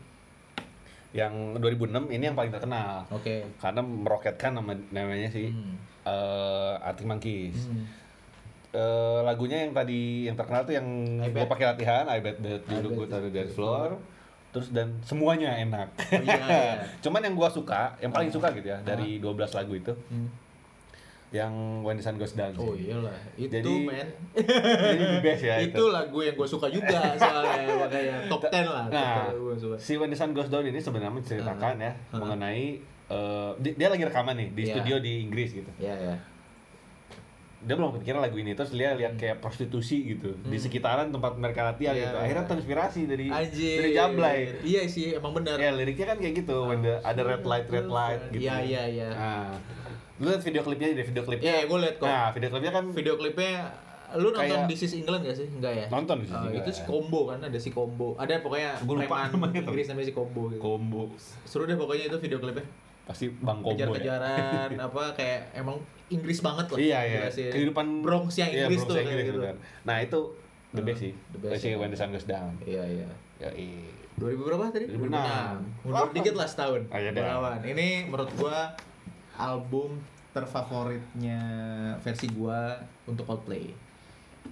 yang 2006 ini yang paling terkenal. Oke. Karena meroketkan nama namanya sih Hmm. eh, Arctic Monkeys. Hmm. Eh, lagunya yang tadi yang terkenal tuh yang gue pakai latihan I bet that you look good on the that dance floor terus dan semuanya enak Oh, iya, iya. cuman yang gua suka yang paling Ah. suka gitu ya dari 12 lagu itu Hmm. yang When the Sun Goes Down Oh iyalah, itu Jadi- men. jadi the best ya itu lagu yang gue suka juga soalnya makanya top 10 lah. nah gue suka. si When the Sun Goes Down ini sebenarnya menceritakan ya Ah. mengenai eh, di- dia lagi rekaman nih di Iya. studio di Inggris gitu Ya ya. Dia belum kepikiran lagu ini terus dia lihat kayak prostitusi gitu di Hmm. sekitaran tempat mereka latihan Iya, gitu iya. akhirnya terinspirasi dari Anjir. dari Jablay Iya sih, emang benar. Ya liriknya kan kayak gitu, when the, ada red light, red light gitu. Iya, iya, iya. Nah, lu lihat video klipnya deh, video klipnya. Iya, gue liat kok. Nah, video klipnya kan Video klipnya lu nonton Kayak- This is England gak sih? Enggak ya? Nonton This is Oh, England. itu si combo kan, ada si combo. Ada pokoknya preman. Inggris namanya si combo gitu. combo Seru deh pokoknya itu video klipnya. Pasti bang combo ya. Kejar-kejaran apa kayak emang Inggris banget lah. Iya, iya. jelasin. Kehidupan Bronx yang iya, Inggris Bronx tuh Inggris, gitu. benar. Nah, itu the best Hmm, sih. the best, ya. When the Sun Goes Down. Iya, iya. Yoi. 2000 berapa tadi? 2006. Mundur Wah. dikit lah setahun. Oh, iya deh. Belawan. Ini menurut gua album terfavoritnya versi gua untuk Coldplay.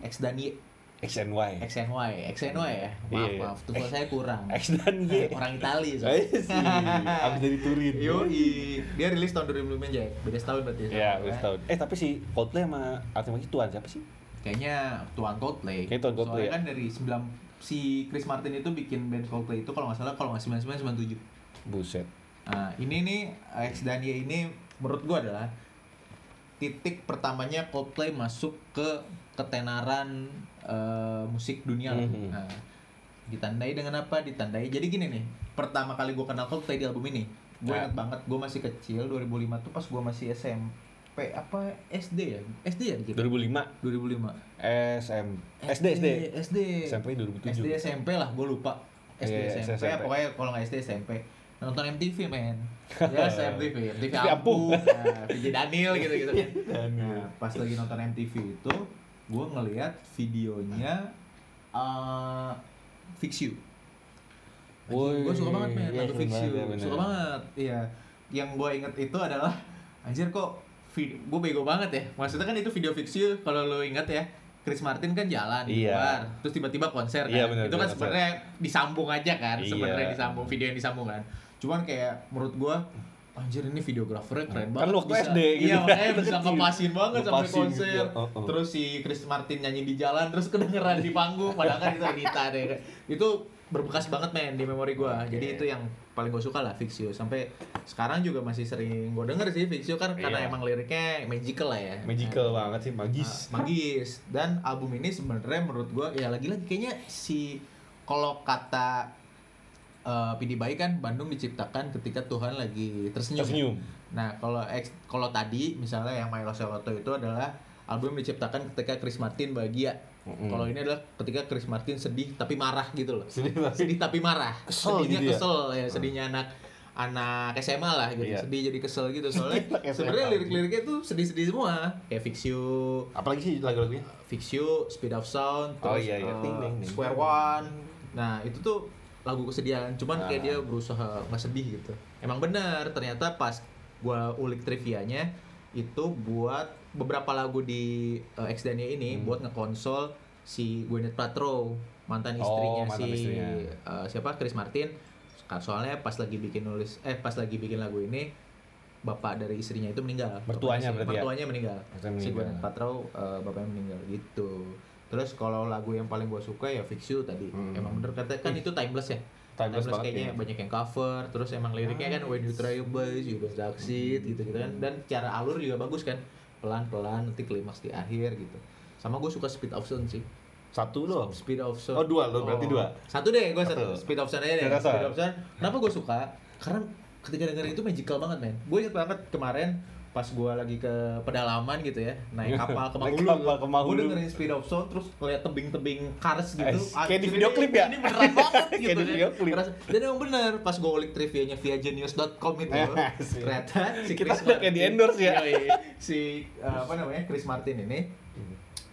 X dan Y, X and Y. X and Y, X and Y ya. Maaf, Iya, iya. maaf. Tuh saya kurang. X dan Y. Orang Itali soalnya. sih, abis dari Turin. Yoi. Dia rilis tahun 2005 aja. Beda setahun berarti. ya, Iya, sama udah gua. tahun. Eh tapi si Coldplay sama Arctic Monkeys tuan siapa sih? Kayaknya tuan Coldplay. Kayaknya tuan Coldplay, Soalnya ya? kan dari 9 si Chris Martin itu bikin band Coldplay itu kalau nggak salah kalau nggak 99 97. Buset. Nah, ini nih X dan Y ini menurut gua adalah titik pertamanya Coldplay masuk ke ketenaran eh, musik dunia lah. Mhm. Nah, ditandai dengan apa? Ditandai. Jadi gini nih, pertama kali gua kenal Coldplay di album ini, gue Nah. inget banget, gue masih kecil 2005 tuh pas gua masih SMP apa SD ya? SD ya dikit. 2005 2005. SM SD SD SD SMP 2007. SD SMP lah gue lupa SD Iya, SMP, SMP. pokoknya kalau nggak SD SMP nonton MTV men ya MTV MTV TV Ampu Ampu. nah, VJ Daniel gitu gitu kan nah, pas lagi nonton MTV itu gue ngeliat videonya uh, Fix You. Gue suka banget men iya, lagu keren Fix banget You. ya, bener. suka banget iya. Yang gue inget itu adalah anjir kok gue bego banget ya. Maksudnya kan itu video Fix You kalau lo inget ya Chris Martin kan jalan di Iya. luar terus tiba-tiba konser kan. Iya, bener, itu kan sebenarnya disambung aja kan Iya. sebenarnya disambung video yang disambung kan cuman kayak menurut gue anjir ini videografernya keren Kan banget lu waktu bisa, SD gitu iya kan. makanya bisa ngepasin banget sampai konser gitu. Oh, oh. terus si Chris Martin nyanyi di jalan terus kedengeran di panggung padahal kan itu editan ya itu berbekas banget men di memori gua jadi itu yang paling gue suka lah Fix You sampai sekarang juga masih sering gue denger sih Fix You kan karena Iya. emang liriknya magical lah ya Magical banget sih, magis. Ah, magis dan album ini sebenarnya menurut gua ya lagi-lagi kayaknya si kalau kata eh, PD Bayi kan Bandung diciptakan ketika Tuhan lagi tersenyum. Tersenyum. Nah, kalau kalau tadi misalnya yang Milo Seloto itu adalah album diciptakan ketika Chris Martin bahagia. Mm-mm. Kalau ini adalah ketika Chris Martin sedih tapi marah gitu loh. Sedih tapi- sedih tapi marah. Kesel Sedihnya gitu ya? kesel ya, sedihnya anak anak SMA lah gitu. Iya. Sedih jadi kesel gitu soalnya sebenarnya lirik-liriknya tuh sedih-sedih semua. Kayak Fix You, Apalagi sih lagu-lagunya? Fix You, Speed of Sound, Oh, terus iya, iya. eh, Ding, ding, ding. Square One. Nah, itu tuh lagu kesedihan, cuman kayak Ah. dia berusaha nggak sedih gitu. Emang benar, ternyata pas gua ulik trivianya itu buat beberapa lagu di uh, X Dania ini buat ngekonsol si Gwyneth Paltrow mantan Oh, istrinya mantan si istrinya. uh, siapa Chris Martin soalnya pas lagi bikin nulis eh pas lagi bikin lagu ini bapak dari istrinya itu meninggal Mertuanya berarti ya? mertuanya meninggal Mertuanya si meninggal. Gwyneth Paltrow uh, bapaknya meninggal gitu terus kalau lagu yang paling gue suka ya Fix You tadi. Hmm. emang bener kata kan itu timeless ya? Timeless banget kayaknya ya. Banyak yang cover terus emang liriknya kan when you try your best you don't succeed gitu gitu kan. Dan cara alur juga bagus kan. Pelan pelan nanti klimaks di akhir gitu. Sama gue suka speed of sound sih. Satu doang. speed of sound. Oh, dua, lo berarti dua. satu deh gue satu. Satu. speed of sound aja deh. Speed of Sound. speed of sound. Kenapa gue suka? Karena ketika dengerin itu magical banget men. Gue inget banget kemarin pas gue lagi ke pedalaman gitu ya naik kapal ke Mahulu kapal ke Mahulu. gue dengerin speed of sound terus ngeliat tebing-tebing kars gitu Eh, kayak di video klip ya? ini beneran banget gitu Kayak di video klip. Dan emang bener pas gue ulik trivianya via genius.com itu ternyata si Kita Chris udah kayak di endorse ya. Si uh, apa namanya Chris Martin ini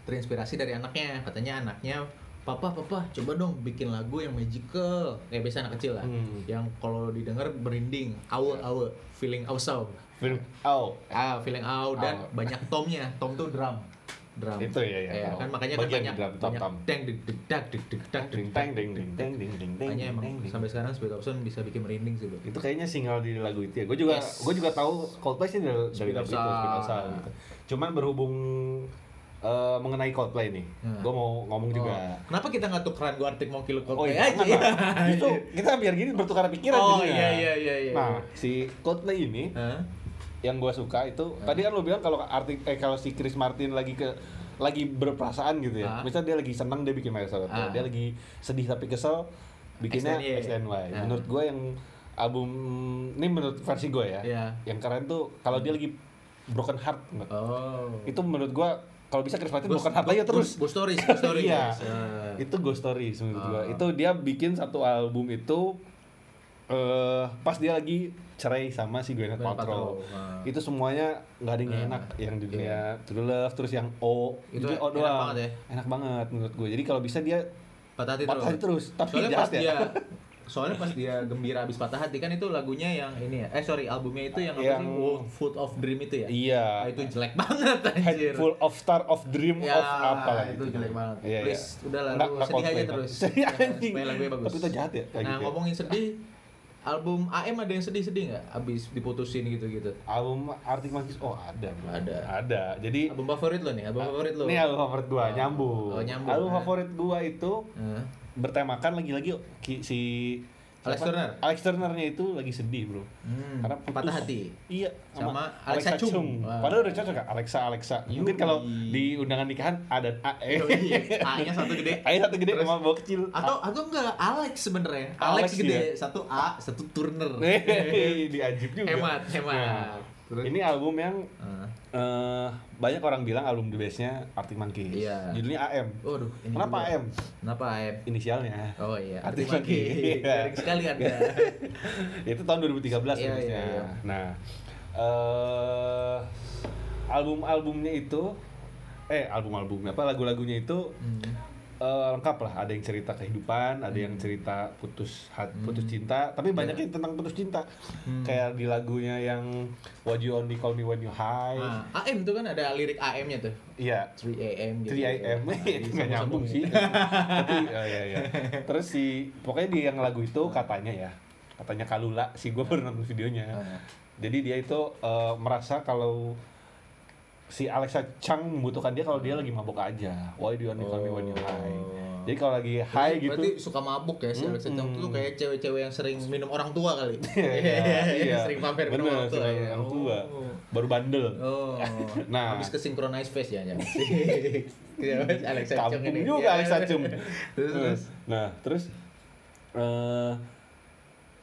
terinspirasi dari anaknya katanya anaknya papa papa coba dong bikin lagu yang magical kayak biasa anak kecil lah Hmm. yang kalau didengar merinding awe awe feeling awesome Film Oh. ah feeling awe dan Awe. banyak tomnya tom tuh drum drum Itu ya, ya, Iya, tahu. kan makanya kan banyak drum, banyak tom-tom. deng deg deg dak deg deg dak deg ding ding ding. makanya emang ding, ding. sampai sekarang Speed Option bisa bikin merinding sih bro itu kayaknya single di lagu itu ya. Gue juga Yes. gue juga tahu Coldplay sih dari, Speed lagu itu Speed. Sound, gitu. Cuman berhubung eh, mengenai Coldplay nih, Hmm. gue mau ngomong juga. Oh. Kenapa kita nggak tukeran gue artik mau kilo Oh Coldplay iya, aja? lah. Itu kita biar gini bertukar pikiran Oh iya iya iya iya. Nah, si Coldplay ini Hah? Yang gue suka itu tadi kan lo bilang kalau arti eh kalau si Chris Martin lagi ke lagi berperasaan gitu ya. Ah. Misalnya dia lagi senang dia bikin Soul Ah. Dia lagi sedih tapi kesel bikinnya XNY. XNY. Ah. Menurut gue yang album ini menurut versi gue ya. Iya. Yang keren tuh kalau dia lagi broken heart. Oh. Itu menurut gue kalau bisa Chris Martin broken heart aja terus. Ghost stories, ghost stories. Iya. Itu Ghost Stories menurut Ah. gua. Itu dia bikin satu album itu eh pas dia lagi cerai sama si Gwyneth Paltrow. Paltrow, ah. Itu semuanya nggak ada yang Ah. enak yang di dunia True Love terus yang O Itu jadi O enak doang. banget ya? Enak banget menurut gue. Jadi kalau bisa dia Patah hati patah hati terus. Tapi soalnya jahat pas ya. dia soalnya pas dia gembira abis patah hati kan itu lagunya yang ini ya. Eh sorry, albumnya itu yang apa Yang- sih? World Food of Dream itu ya? Iya. Ah, itu jelek banget Head anjir. full of star of dream Ya, of apa lah itu jelek banget. Iya, iya. Please, udah lah, Nggak- lu sedih aja terus. Sedih anjing. lagunya bagus. Tapi itu jahat ya Nah, gitu. ya. ngomongin sedih, album AM ada yang sedih-sedih nggak? Abis diputusin gitu-gitu. Album Arctic Monkeys oh ada. bro. Ada. Ada. Jadi Album favorit lo nih, album favorit lo. Ini album favorit gua, Oh. nyambung. Oh, nyambung. Album Nah. favorit gua itu Nah, bertemakan lagi-lagi si Alex? Turner? Alex Turnernya itu lagi sedih, Bro. Hmm, Karena putus. patah hati. Iya, Sama Alexa Chung. Wah. Padahal udah cocok kan Alexa Alexa. Mungkin Yui. kalau di undangan nikahan A dan A. Eh. Yoi, A-nya satu gede. A satu gede Terus- sama bawah kecil. Atau atau enggak Alex sebenarnya. Alex, Alex, gede, ya? satu A, satu Turner. Diajib juga. Hemat, hemat. Nah, Terus? ini album yang Ah. eh, banyak orang bilang album the best-nya Arctic Monkeys. Iya. Judulnya AM. Waduh, ini Kenapa juga. AM? Kenapa AM? Inisialnya. Oh iya, Arctic Arctic Monkey. Monkey. Iya. Garing sekali Anda. itu tahun 2013 Iya, harusnya. iya, iya. Nah, eh album-albumnya itu eh album-albumnya apa lagu-lagunya itu Hmm. Eh, lengkap lah. Ada yang cerita kehidupan, ada yang cerita putus hat, putus Hmm. cinta, tapi banyak Iya. yang tentang putus cinta. Hmm. Kayak di lagunya yang What You Only Call Me When You High. Nah, AM itu kan ada lirik AM-nya tuh. Iya. 3 AM gitu. 3 AM Nah, itu nggak nyambung sih. Tapi oh, iya, iya. Terus si pokoknya di yang lagu itu katanya ya, katanya Kalula si gue pernah nonton videonya. Ah. Jadi dia itu eh, merasa kalau si Alexa Chang membutuhkan dia kalau dia lagi mabuk aja. Why do you only call me when you high? Oh. Jadi kalau lagi high gitu. Berarti suka mabuk ya si Alexa Chung Hmm. tuh kayak cewek-cewek yang sering minum orang tua kali. iya, sering pamer minum Bener, orang tua. ya. orang tua. Oh. Baru bandel. Oh. Nah. habis ke synchronize face ya, ya. Iya, Alexa Kampung ini. juga Iya. Alexa. Terus, terus. Nah, terus eh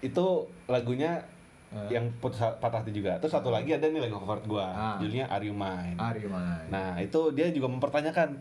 itu lagunya Ah. yang putus patah hati juga. Terus satu lagi ada nih lagu favorit gua, Ah. judulnya Are You Mine. Ari man. Nah, itu dia juga mempertanyakan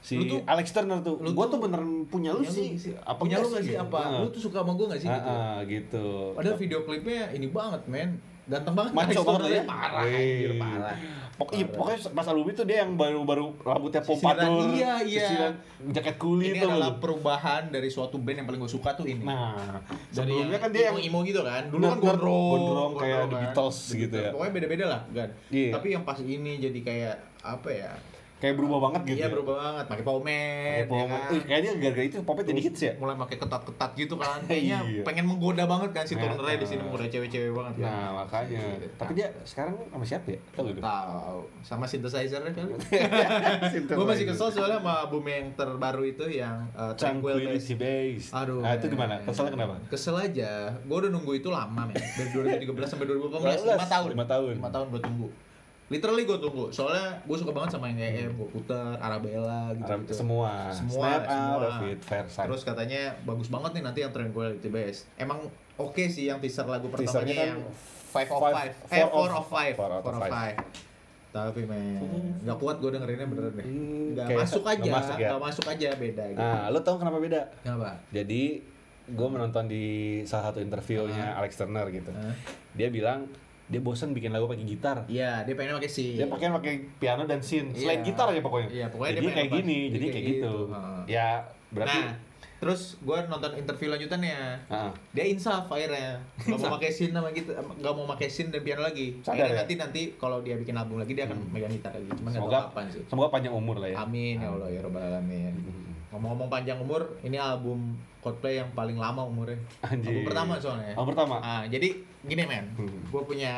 si Lu tuh- Alex Turner tuh. lu Gua tuh- beneran punya lu sih. Apa punya lu gak sih apa? Ah. Lu tuh suka sama gue gak sih Ah, gitu? ah, gitu. Padahal video klipnya ini banget men Ganteng banget Maco banget Turner ya? Parah anjir parah Pokoknya iya, pokoknya pas album itu dia yang baru-baru rambutnya pompadour, Sisiran, iya, iya. sisiran jaket kulit ini tuh. adalah perubahan dari suatu band yang paling gue suka tuh ini. Nah, Dari sebelumnya kan dia yang imo gitu kan. Dulu kan gondrong, gondrong kayak The kan. Beatles gitu ya. Pokoknya beda-beda lah, kan. Iya. Tapi yang pas ini jadi kayak apa ya? Kayak berubah banget gitu. Iya ya. berubah banget, pakai pomade, Kayak ya pomade. kan? Eh, kayaknya gara-gara itu popnya jadi hits ya. mulai pakai ketat-ketat gitu kan kayaknya Iya. pengen menggoda banget kan si Nah, Turner di sini menggoda cewek-cewek banget kan Nah, makanya. Iya. Tapi dia sekarang sama siapa ya? Tahu tahu sama synthesizer kali gue masih kesel soalnya sama album yang terbaru itu yang uh, Tranquil Base Tranquility Base. Aduh. Nah, itu gimana? Keselnya kenapa? Kesel aja. Gue udah nunggu itu lama, men. Dari 2013 sampai 2018, 15, 5 tahun. lima tahun. 5 tahun gue tunggu. Literally gue tunggu. Soalnya gue suka banget sama yang EM, gue puter, Arabella gitu. Arab- gitu. semua. Semua, Snap semua. Terus katanya bagus banget nih nanti yang Tranquility Base. Emang oke sih yang teaser lagu Teasernya pertamanya kan yang Five of five- Five. four Eh, Four of Five. four Four of five. Five. Tapi men, nggak kuat gue dengerinnya bener deh. Hmm, Nggak kayak masuk nggak aja, masuk ya? nggak masuk aja beda gitu. Nah, lo tau kenapa beda? Kenapa? Jadi gue menonton di salah satu interviewnya Ah. Alex Turner gitu. Hah? Dia bilang dia bosan bikin lagu pakai gitar. Iya, dia pengen pakai si. Dia pakai pakai piano dan synth. Selain Iya. gitar aja pokoknya. Iya, pokoknya jadi dia kayak pengen gini, pas- jadi jadi kayak gitu. gitu. Ya berarti Nah, terus gue nonton interview lanjutannya. Ah. Dia insaf akhirnya. Gak mau pakai sin sama gitu, gak mau pakai sin dan piano lagi. Sadar Akhirnya ya? nanti nanti kalau dia bikin album lagi dia akan megang gitar lagi. Cuman gak tahu semoga kapan sih. semoga panjang umur lah ya. Amin ya Allah ya robbal alamin. Ngomong-ngomong panjang umur, ini album Coldplay yang paling lama umurnya. Anjir. Album pertama soalnya. Album pertama? Ah, jadi gini men, Hmm. gue punya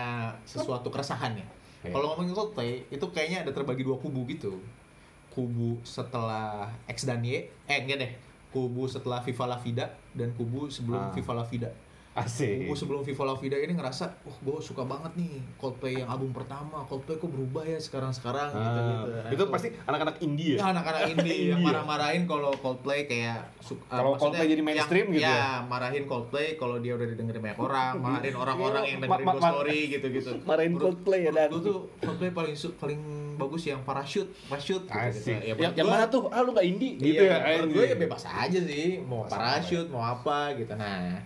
sesuatu keresahan nih. Iya. Kalau ngomongin Coldplay, itu kayaknya ada terbagi dua kubu gitu. Kubu setelah X dan Y, eh enggak deh. Kubu setelah Viva La Vida dan kubu sebelum Ah. Viva La Vida. Asik. Kubu sebelum Viva La Vida ini ngerasa, wah gue suka banget nih Coldplay yang album pertama. Coldplay kok berubah ya sekarang-sekarang gitu Ah, gitu. Nah, itu pasti anak-anak indie ya. Ya anak-anak indie yang Iya. marah-marahin kalau Coldplay kayak uh, Kalau maksudnya Coldplay jadi mainstream yang, gitu ya, ya? marahin Coldplay kalau dia udah didengerin banyak orang, marahin orang-orang yang Ma- dengerin ma- Ghost ma- Story gitu-gitu. Marahin Menurut- Coldplay ya, Dan. gua tuh Coldplay paling paling bagus yang parachute, parachute gitu, gitu. Ya, yang, yang mana tuh? Ah lu gak indie gitu iya, ya. menurut anjing. gue ya bebas aja sih, mau parachute, mau apa gitu. Nah,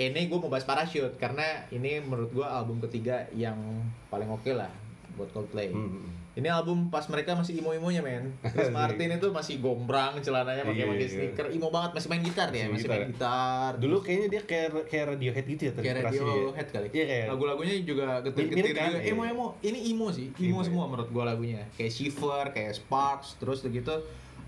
ini gue mau bahas parachute karena ini menurut gue album ketiga yang paling oke lah buat Coldplay. Hmm. Ini album pas mereka masih imo-imonya men. Chris Asik. Martin itu masih gombrang celananya pakai Iya, pakai iya. sneaker, imo banget masih main gitar dia, Masih masih main gitar. Dulu kayaknya dia kayak kayak Radiohead gitu ya kayak. Radiohead kali. Iya kayak. Lagu-lagunya juga getir-getir kan? juga. Iya. Emo-emo. Ini emo sih. Emo Emo ya? semua menurut gua lagunya. Kayak Shiver, kayak Sparks, terus udah gitu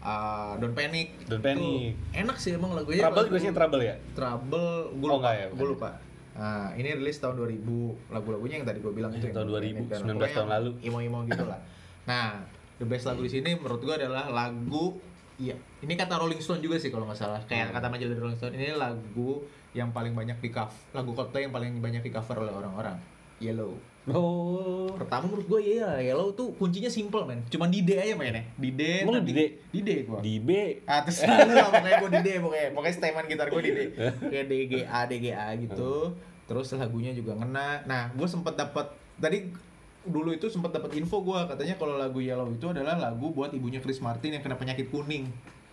uh, Don't Panic. Don't Itu Panic. Enak sih emang lagunya. Trouble juga sih Trouble ya? Trouble, gue Oh, lupa, enggak ya, gue lupa. Nah, ini rilis tahun 2000, lagu-lagunya yang tadi gue bilang itu. Tahun yang 2000, dan 19 pokoknya tahun lalu. Imo-imo gitu lah. Nah, the best lagu di sini menurut gue adalah lagu Iya, ini kata Rolling Stone juga sih kalau nggak salah. Kayak Hmm. kata majalah Rolling Stone, ini lagu yang paling banyak di cover, lagu Coldplay yang paling banyak di cover oleh orang-orang. Yellow. Oh. Pertama menurut gue iya, Yellow tuh kuncinya simple men. Cuman di D aja mainnya. Di D. Emang di D? Di D gua. Di B. Ah terus lah pokoknya gue di D pokoknya Pokoknya statement gitar gue di D Kayak D, G, A, D, G, A gitu Terus lagunya juga ngena Nah gue sempet dapat Tadi dulu itu sempat dapat info gue katanya kalau lagu Yellow itu adalah lagu buat ibunya Chris Martin yang kena penyakit kuning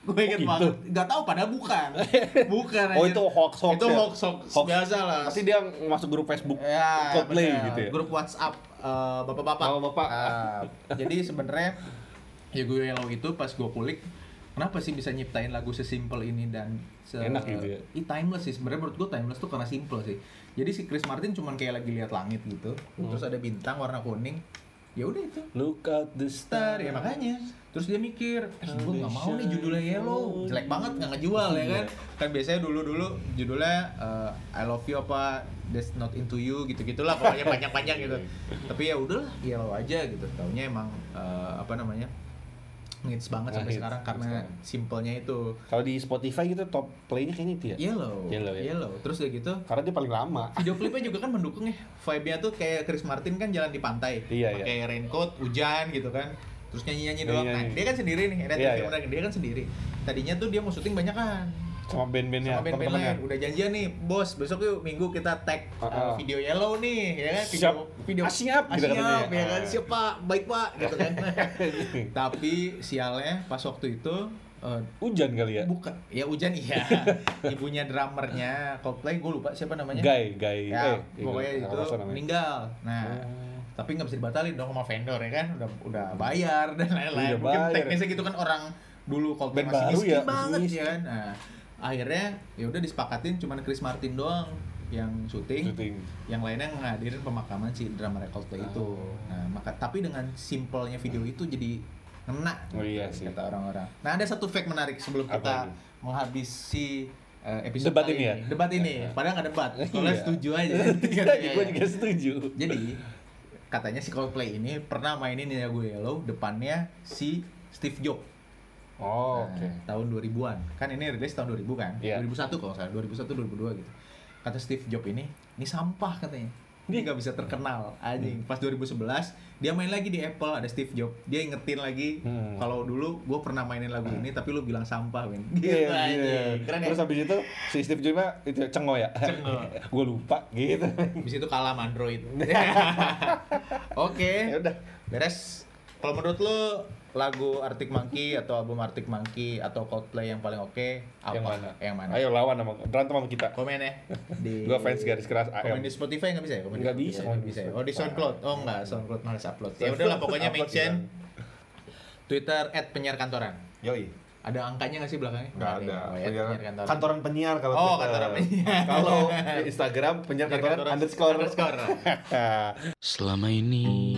gue inget gitu? banget gak tahu padahal bukan bukan Oh anjir. itu hoax hoax itu ya? hoax hoax, biasa lah Pasti dia masuk grup Facebook ya, Coldplay bener. gitu ya. grup WhatsApp eh, bapak-bapak Bapak-bapak. Ah, jadi sebenarnya ya gue Yellow itu pas gue kulik kenapa sih bisa nyiptain lagu sesimpel ini dan se Enak gitu ya? Ih, timeless sih sebenarnya menurut gue timeless tuh karena simple sih jadi si Chris Martin cuman kayak lagi lihat langit gitu Hmm. terus ada bintang warna kuning ya udah itu. Look at the star ya makanya. terus dia mikir eh, gue nggak mau nih judulnya yellow. Jelek banget nggak ngejual ya kan? Kan biasanya dulu dulu judulnya eh, I love you apa that's not into you gitu gitulah pokoknya panjang panjang gitu tapi ya udahlah yellow aja gitu. Taunya emang eh, apa namanya ngits banget sampai Ngehits sekarang karena sekarang. simpelnya itu. Kalau di Spotify gitu top play-nya kayaknya itu ya. yellow Yellow ya? terus udah gitu Karena dia paling lama. video klipnya juga kan mendukung ya. Vibe-nya tuh kayak Chris Martin kan jalan di pantai. Iya, pakai raincoat hujan gitu kan. Terus nyanyi-nyanyi doang. Nah dia kan sendiri nih. Ada Iya, iya. dia kan sendiri. Tadinya tuh dia mau syuting banyak kan Sama band-bandnya, sama band-band lain udah janjian nih bos besok yuk minggu kita tag uh, video yellow nih ya kan video Siap. video Ah, siap, ah, gitu siap katanya. ya kan Ah. siap pak baik pak gitu kan tapi sialnya pas waktu itu eh, Hujan kali ya? bukan ya hujan iya ibunya drummernya Coldplay gue lupa siapa namanya Guy, Guy. ya eh, pokoknya nggak itu meninggal nah Oh. tapi nggak bisa dibatalin dong sama vendor ya kan udah udah bayar dan lain-lain mungkin bayar. teknisnya gitu kan orang dulu Coldplay Band masih miskin ya, banget miskin. ya kan nah akhirnya ya udah disepakatin cuman Chris Martin doang yang syuting, Syuting. yang lainnya ngadirin pemakaman si Coldplay itu Oh. nah maka tapi dengan simpelnya video itu jadi ngena Oh iya sih. kata orang-orang nah ada satu fact menarik sebelum Apa kita itu? menghabisi eh, episode Debat kali ini ya? debat ini padahal nggak debat soalnya Iya. setuju aja gue juga setuju. jadi katanya si Coldplay ini pernah mainin lagu Yellow depannya si Steve Jobs Oh, Nah, oke. tahun 2000-an. Kan ini rilis tahun 2000 kan? Iya. 2001 kalau salah, 2001 2002 gitu. Kata Steve Jobs ini, ini sampah katanya. Ini nggak bisa terkenal anjing. Pas 2011 dia main lagi di Apple ada Steve Jobs. Dia ingetin lagi Hmm. kalau dulu gue pernah mainin lagu ini tapi lu bilang sampah, Win. Gitu Iya, iya. anjing. Keren ya. Terus habis itu si Steve Jobs mah itu cengo ya. Cengo. gue lupa gitu. Habis itu kalah sama Android. Oke. ya udah. Beres. Kalau menurut lu lagu Arctic Monkey atau album Arctic Monkey atau Coldplay yang paling oke apa? Yang mana? Yang mana? Ayo lawan sama berantem sama kita. Komen ya di Gua fans garis keras Komen AM. di Spotify nggak bisa ya? Komen Nggak bisa, nggak bisa. ya? bisa. Oh di SoundCloud. Oh nggak, SoundCloud malas upload. Ya udahlah pokoknya Upload mention. Twitter @penyiar kantoran. Yoi. Ada angkanya nggak sih belakangnya? Nggak ada. Oh, ya, Penyiar- penyiar kantoran. kantoran penyiar kalau Oh, Twitter. kantoran penyiar. Kalau di Instagram penyiar kantoran underscore. underscore. Selama ini